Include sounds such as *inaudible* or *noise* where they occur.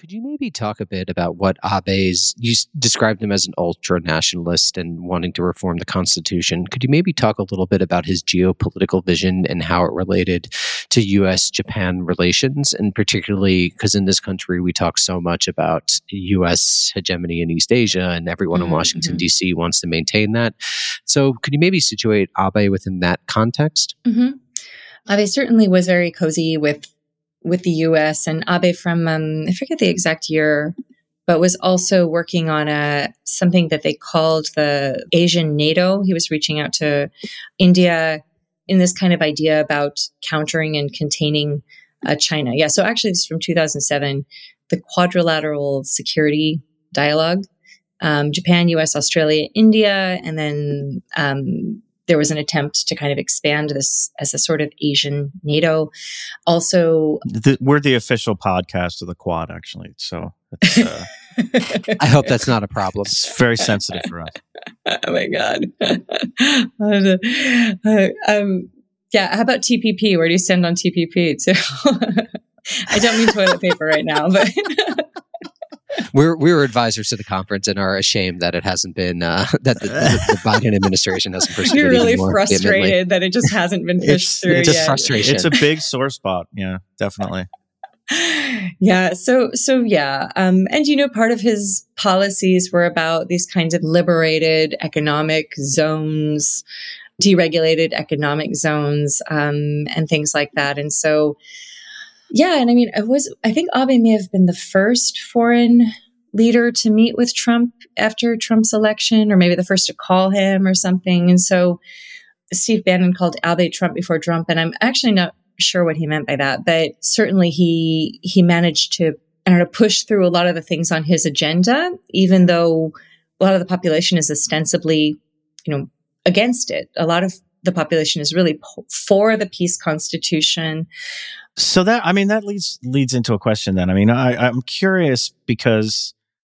Could you maybe talk a bit about what Abe's, you described him as an ultra nationalist and wanting to reform the Constitution. Could you maybe talk a little bit about his geopolitical vision and how it related to US Japan relations? And particularly because in this country, we talk so much about US hegemony in East Asia, and everyone mm-hmm. in Washington, D.C. wants to maintain that. So could you maybe situate Abe within that context? Mm-hmm. Abe certainly was very cozy with with the US and Abe from, um, I forget the exact year, but was also working on a something that they called the Asian NATO. He was reaching out to India in this kind of idea about countering and containing uh, China. Yeah, so actually, this is from 2007, the Quadrilateral Security Dialogue. Um, Japan, US, Australia, India, and then um, there was an attempt to kind of expand this as a sort of Asian NATO. Also, the, we're the official podcast of the Quad, actually. So uh, *laughs* I hope that's not a problem. It's very sensitive for us. *laughs* oh my god. Uh, *laughs* um, yeah. How about TPP? Where do you stand on TPP? Too. I don't mean toilet paper right now, but we're we were advisors to the conference and are ashamed that it hasn't been uh, *laughs* that the, the, the, *laughs* Biden administration hasn't pursued. You're really frustrated that it just hasn't been pushed it's, through. It's just yet. frustration. It's a big sore spot. Yeah, definitely. *laughs* yeah. So so yeah. Um, and you know, part of his policies were about these kinds of liberated economic zones, deregulated economic zones, um, and things like that. And so yeah, and I mean, it was I think Abe may have been the first foreign leader to meet with Trump after Trump's election, or maybe the first to call him or something. And so Steve Bannon called Abe Trump before Trump, and I'm actually not sure what he meant by that, but certainly he he managed to I don't know push through a lot of the things on his agenda, even though a lot of the population is ostensibly, you know, against it. A lot of the population is really for the peace constitution. So that I mean that leads leads into a question then. I mean I, I'm curious because